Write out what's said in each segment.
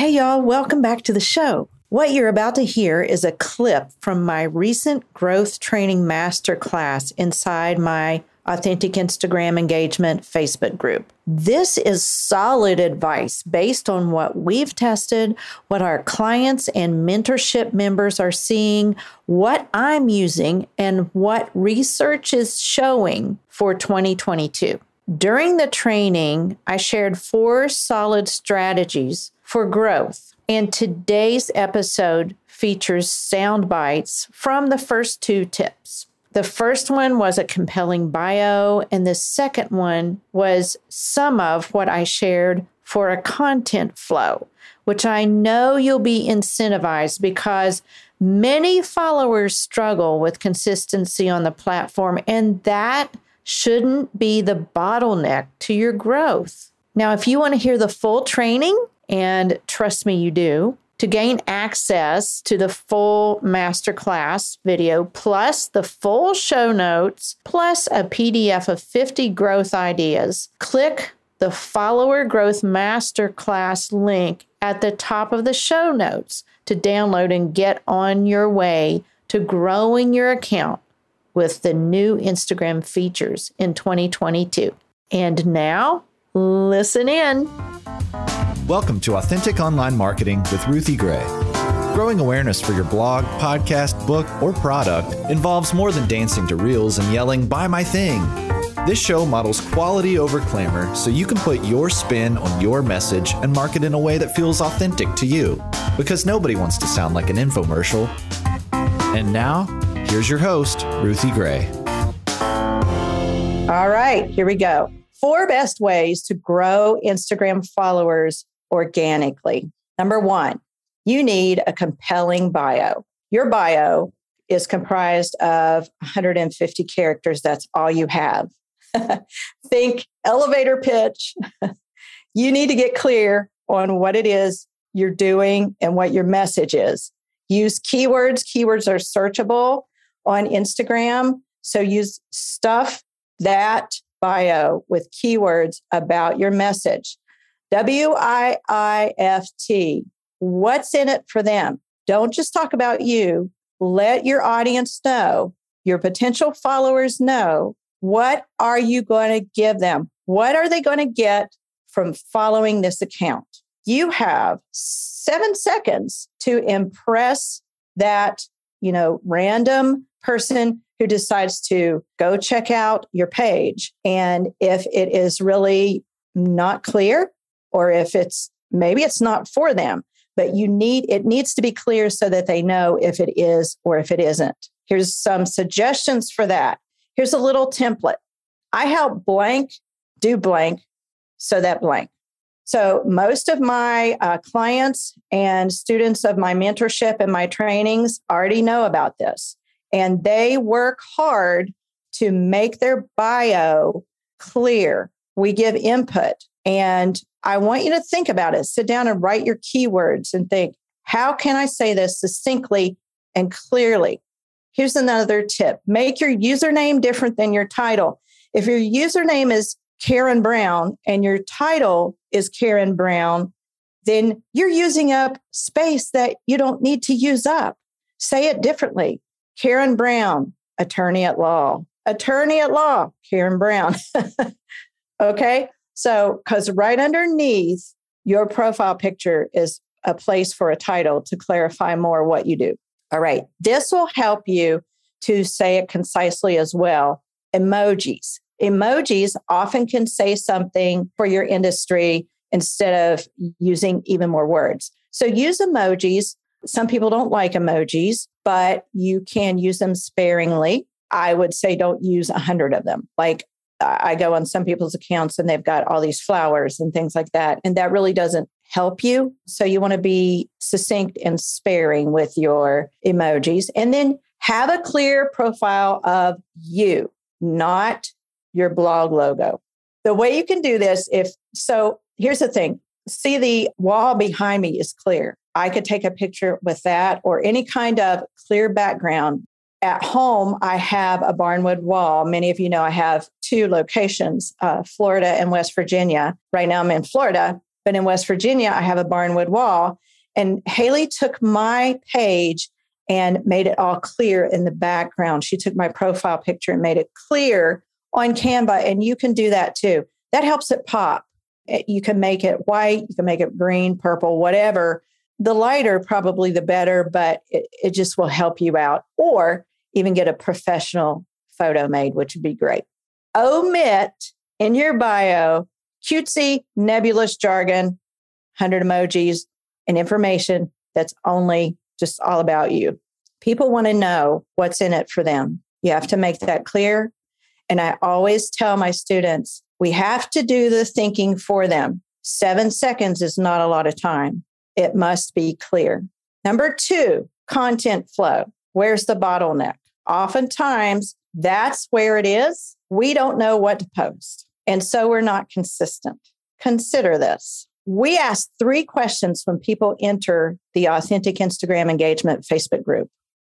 Hey, y'all, welcome back to the show. What you're about to hear is a clip from my recent growth training masterclass inside my Authentic Instagram Engagement Facebook group. This is solid advice based on what we've tested, what our clients and mentorship members are seeing, what I'm using, and what research is showing for 2022. During the training, I shared four solid strategies for growth. And today's episode features sound bites from the first two tips. The first one was a compelling bio, and the second one was some of what I shared for a content flow, which I know you'll be incentivized because many followers struggle with consistency on the platform, and that shouldn't be the bottleneck to your growth. Now, if you want to hear the full training, and trust me, you do. To gain access to the full masterclass video, plus the full show notes, plus a PDF of 50 growth ideas, click the Follower Growth Masterclass link at the top of the show notes to download and get on your way to growing your account with the new Instagram features in 2022. And now, listen in. Welcome to Authentic Online Marketing with Ruthie Gray. Growing awareness for your blog, podcast, book, or product involves more than dancing to reels and yelling, Buy my thing. This show models quality over clamor so you can put your spin on your message and market in a way that feels authentic to you. Because nobody wants to sound like an infomercial. And now, here's your host, Ruthie Gray. All right, here we go. Four best ways to grow Instagram followers organically. Number one, you need a compelling bio. Your bio is comprised of 150 characters. That's all you have. Think elevator pitch. you need to get clear on what it is you're doing and what your message is. Use keywords. Keywords are searchable on Instagram. So use stuff that bio with keywords about your message. W I I F T. What's in it for them? Don't just talk about you. Let your audience know, your potential followers know, what are you going to give them? What are they going to get from following this account? You have seven seconds to impress that, you know, random person who decides to go check out your page. And if it is really not clear, or if it's maybe it's not for them, but you need it needs to be clear so that they know if it is or if it isn't. Here's some suggestions for that. Here's a little template. I help blank do blank so that blank. So, most of my uh, clients and students of my mentorship and my trainings already know about this, and they work hard to make their bio clear. We give input, and I want you to think about it. Sit down and write your keywords and think, how can I say this succinctly and clearly? Here's another tip make your username different than your title. If your username is Karen Brown and your title is Karen Brown, then you're using up space that you don't need to use up. Say it differently Karen Brown, attorney at law. Attorney at law, Karen Brown. okay. So, because right underneath your profile picture is a place for a title to clarify more what you do. All right. This will help you to say it concisely as well. Emojis. Emojis often can say something for your industry instead of using even more words. So use emojis. Some people don't like emojis, but you can use them sparingly. I would say don't use a hundred of them. Like I go on some people's accounts and they've got all these flowers and things like that. And that really doesn't help you. So you want to be succinct and sparing with your emojis. And then have a clear profile of you, not your blog logo. The way you can do this, if so, here's the thing see, the wall behind me is clear. I could take a picture with that or any kind of clear background at home, I have a barnwood wall. Many of you know I have two locations, uh, Florida and West Virginia. Right now I'm in Florida, But in West Virginia, I have a barnwood wall. And Haley took my page and made it all clear in the background. She took my profile picture and made it clear on Canva. And you can do that too. That helps it pop. You can make it white, you can make it green, purple, whatever. The lighter, probably the better, but it, it just will help you out. Or even get a professional photo made, which would be great. Omit in your bio cutesy, nebulous jargon, 100 emojis, and information that's only just all about you. People want to know what's in it for them. You have to make that clear. And I always tell my students, we have to do the thinking for them. Seven seconds is not a lot of time. It must be clear. Number two, content flow. Where's the bottleneck? Oftentimes, that's where it is. We don't know what to post. And so we're not consistent. Consider this. We ask three questions when people enter the Authentic Instagram Engagement Facebook group.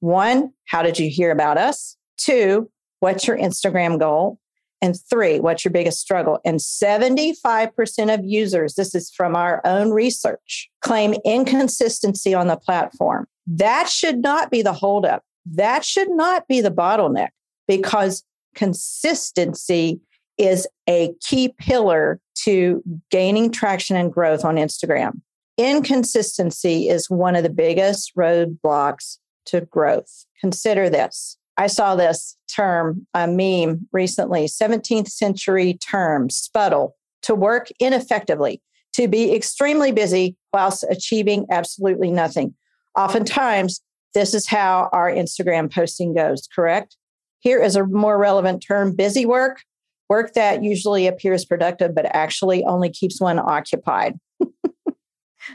One, how did you hear about us? Two, what's your Instagram goal? And three, what's your biggest struggle? And 75% of users, this is from our own research, claim inconsistency on the platform. That should not be the holdup. That should not be the bottleneck because consistency is a key pillar to gaining traction and growth on Instagram. Inconsistency is one of the biggest roadblocks to growth. Consider this. I saw this term, a meme recently 17th century term, spuddle, to work ineffectively, to be extremely busy whilst achieving absolutely nothing. Oftentimes, this is how our Instagram posting goes, correct? Here is a more relevant term busy work, work that usually appears productive, but actually only keeps one occupied.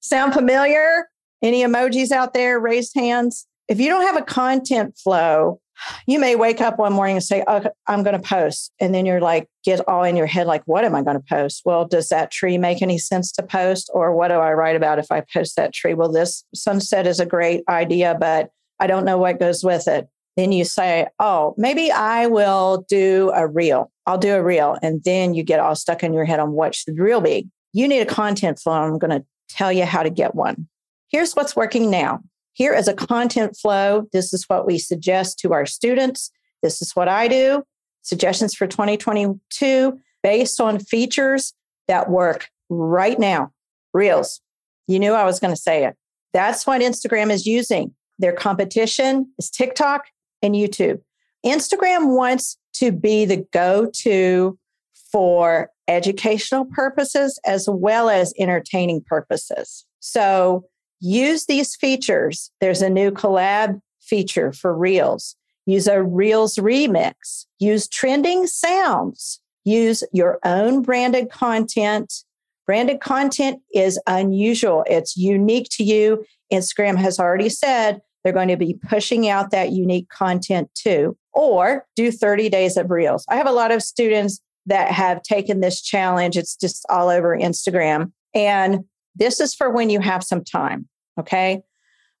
Sound familiar? Any emojis out there? Raised hands. If you don't have a content flow, you may wake up one morning and say, oh, I'm going to post. And then you're like, get all in your head, like, what am I going to post? Well, does that tree make any sense to post? Or what do I write about if I post that tree? Well, this sunset is a great idea, but I don't know what goes with it. Then you say, oh, maybe I will do a reel. I'll do a reel. And then you get all stuck in your head on what should the reel be. You need a content flow. I'm going to tell you how to get one. Here's what's working now. Here is a content flow. This is what we suggest to our students. This is what I do. Suggestions for 2022 based on features that work right now. Reels. You knew I was going to say it. That's what Instagram is using. Their competition is TikTok and YouTube. Instagram wants to be the go to for educational purposes as well as entertaining purposes. So use these features. There's a new collab feature for Reels. Use a Reels remix. Use trending sounds. Use your own branded content. Branded content is unusual, it's unique to you. Instagram has already said they're going to be pushing out that unique content too, or do 30 days of Reels. I have a lot of students that have taken this challenge. It's just all over Instagram. And this is for when you have some time. Okay.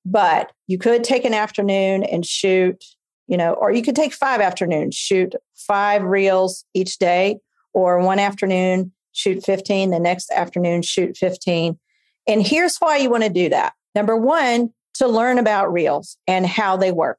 But you could take an afternoon and shoot, you know, or you could take five afternoons, shoot five reels each day, or one afternoon, shoot 15, the next afternoon, shoot 15. And here's why you want to do that. Number one, to learn about reels and how they work.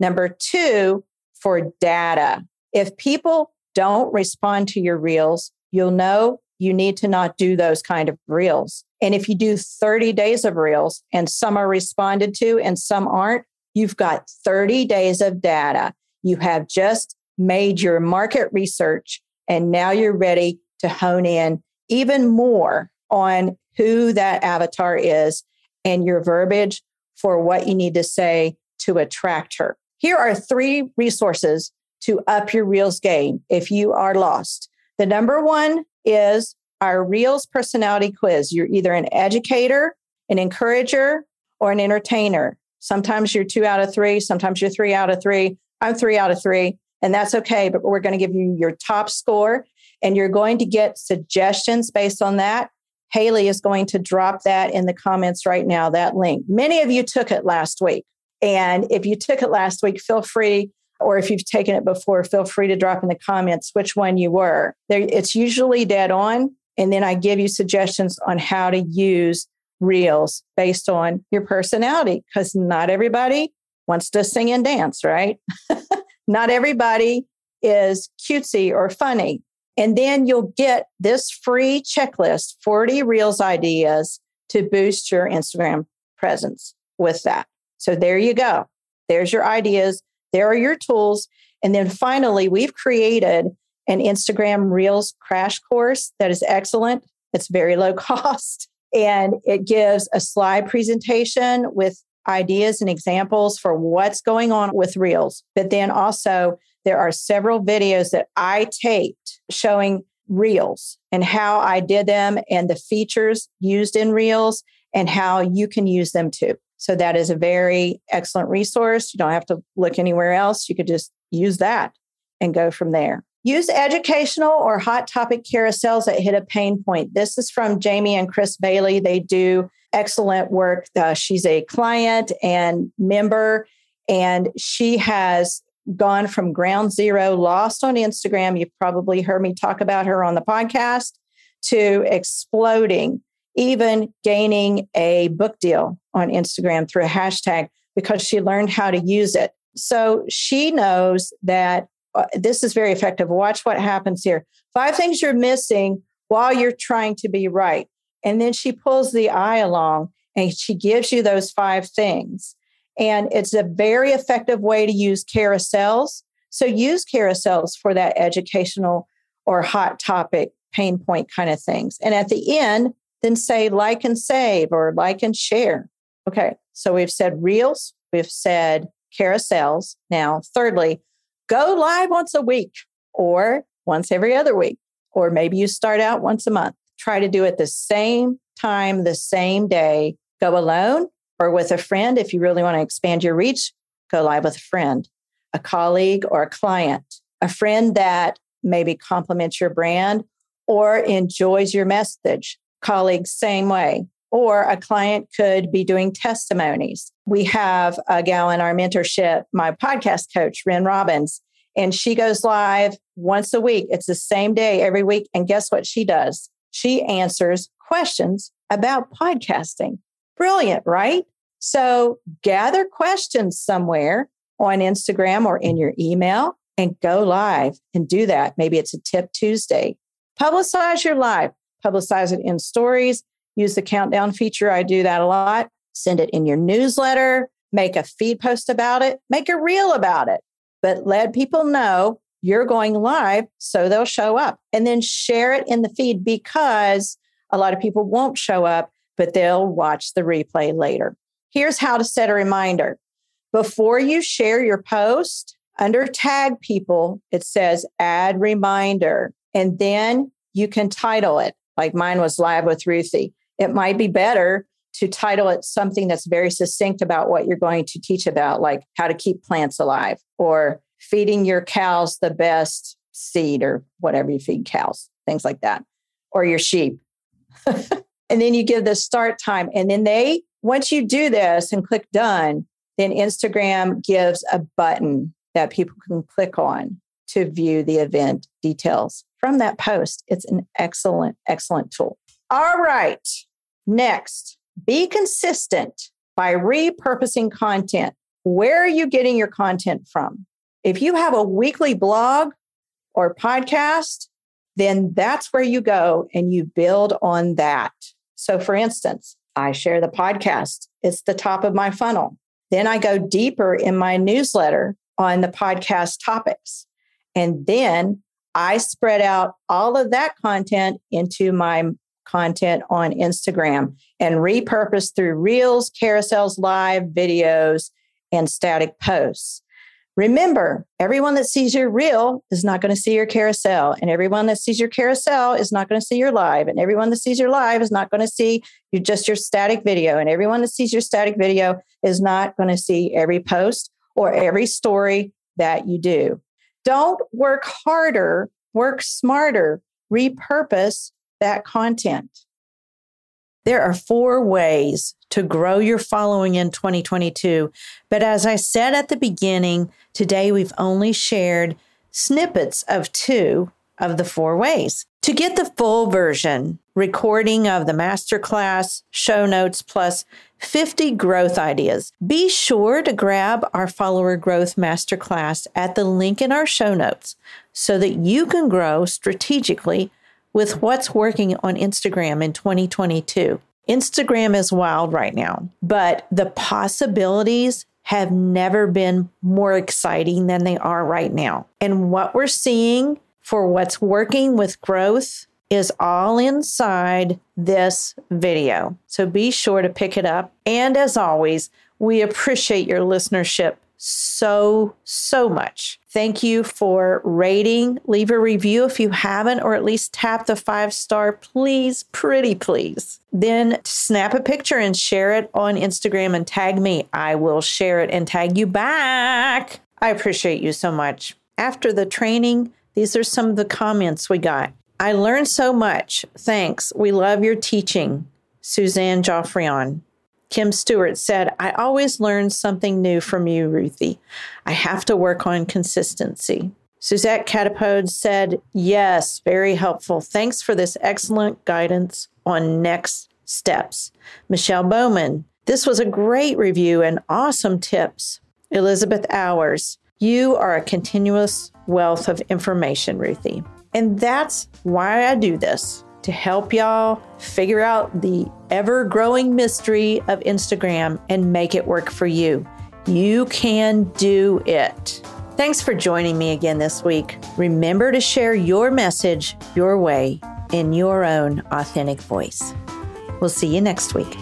Number two, for data. If people don't respond to your reels, you'll know you need to not do those kind of reels. And if you do 30 days of reels and some are responded to and some aren't, you've got 30 days of data. You have just made your market research and now you're ready to hone in even more on who that avatar is and your verbiage for what you need to say to attract her. Here are three resources to up your Reels game if you are lost. The number one is our Reels personality quiz. You're either an educator, an encourager, or an entertainer. Sometimes you're two out of three, sometimes you're three out of three. I'm three out of three, and that's okay. But we're going to give you your top score, and you're going to get suggestions based on that. Haley is going to drop that in the comments right now, that link. Many of you took it last week. And if you took it last week, feel free, or if you've taken it before, feel free to drop in the comments which one you were. There, it's usually dead on And then I give you suggestions on how to use reels based on your personality because not everybody wants to sing and dance, right? not everybody is cutesy or funny. And then you'll get this free checklist 40 reels ideas to boost your Instagram presence with that. So there you go. There's your ideas. There are your tools. And then finally, we've created an Instagram Reels crash course that is excellent. It's very low cost and it gives a slide presentation with ideas and examples for what's going on with Reels. But then also, there are several videos that I taped showing Reels and how I did them and the features used in Reels and how you can use them too. So that is a very excellent resource. You don't have to look anywhere else. You could just use that and go from there. Use educational or hot topic carousels that hit a pain point. This is from Jamie and Chris Bailey. They do excellent work. Uh, she's a client and member, and she has gone from ground zero, lost on Instagram. You've probably heard me talk about her on the podcast, to exploding even gaining a book deal on Instagram through a hashtag because she learned how to use it. So she knows that uh, this is very effective. Watch what happens here. Five things you're missing while you're trying to be right. And then she pulls the eye along and she gives you those five things. And it's a very effective way to use carousels. So use carousels for that educational or hot topic pain point kind of things. And at the end, then say like and save or like and share. Okay, so we've said reels, we've said carousels. Now, thirdly, go live once a week or once every other week, or maybe you start out once a month. Try to do it the same time, the same day. Go alone or with a friend. If you really want to expand your reach, go live with a friend, a colleague, or a client, a friend that maybe complements your brand or enjoys your message colleagues same way or a client could be doing testimonies. We have a gal in our mentorship, my podcast coach, Ren Robbins, and she goes live once a week. It's the same day every week. And guess what she does? She answers questions about podcasting. Brilliant, right? So gather questions somewhere on Instagram or in your email and go live and do that. Maybe it's a tip Tuesday. Publicize your live publicize it in stories, use the countdown feature. I do that a lot. Send it in your newsletter, make a feed post about it, make a reel about it, but let people know you're going live so they'll show up and then share it in the feed because a lot of people won't show up, but they'll watch the replay later. Here's how to set a reminder. Before you share your post, under tag people, it says add reminder, and then you can title it like mine was live with Ruthie. It might be better to title it something that's very succinct about what you're going to teach about, like how to keep plants alive or feeding your cows the best seed or whatever you feed cows, things like that, or your sheep. and then you give the start time. And then they, once you do this and click done, then Instagram gives a button that people can click on to view the event details from that post. It's an excellent, excellent tool. All right. Next, be consistent by repurposing content. Where are you getting your content from? If you have a weekly blog or podcast, then that's where you go and you build on that. So, for instance, I share the podcast, it's the top of my funnel. Then I go deeper in my newsletter on the podcast topics. And then I spread out all of that content into my content on Instagram and repurpose through reels, carousels, live videos, and static posts. Remember, everyone that sees your reel is not going to see your carousel, and everyone that sees your carousel is not going to see your live, and everyone that sees your live is not going to see you just your static video, and everyone that sees your static video is not going to see every post or every story that you do. Don't work harder, work smarter, repurpose that content. There are four ways to grow your following in 2022. But as I said at the beginning, today we've only shared snippets of two of the four ways. To get the full version, recording of the masterclass, show notes, plus 50 growth ideas, be sure to grab our follower growth masterclass at the link in our show notes so that you can grow strategically with what's working on Instagram in 2022. Instagram is wild right now, but the possibilities have never been more exciting than they are right now. And what we're seeing for what's working with growth is all inside this video. So be sure to pick it up. And as always, we appreciate your listenership so, so much. Thank you for rating. Leave a review if you haven't, or at least tap the five star, please, pretty please. Then snap a picture and share it on Instagram and tag me. I will share it and tag you back. I appreciate you so much. After the training, these are some of the comments we got. I learned so much. Thanks. We love your teaching. Suzanne Joffrion. Kim Stewart said, I always learn something new from you, Ruthie. I have to work on consistency. Suzette Catapode said, Yes, very helpful. Thanks for this excellent guidance on next steps. Michelle Bowman, this was a great review and awesome tips. Elizabeth Hours, you are a continuous wealth of information, Ruthie. And that's why I do this to help y'all figure out the ever growing mystery of Instagram and make it work for you. You can do it. Thanks for joining me again this week. Remember to share your message your way in your own authentic voice. We'll see you next week.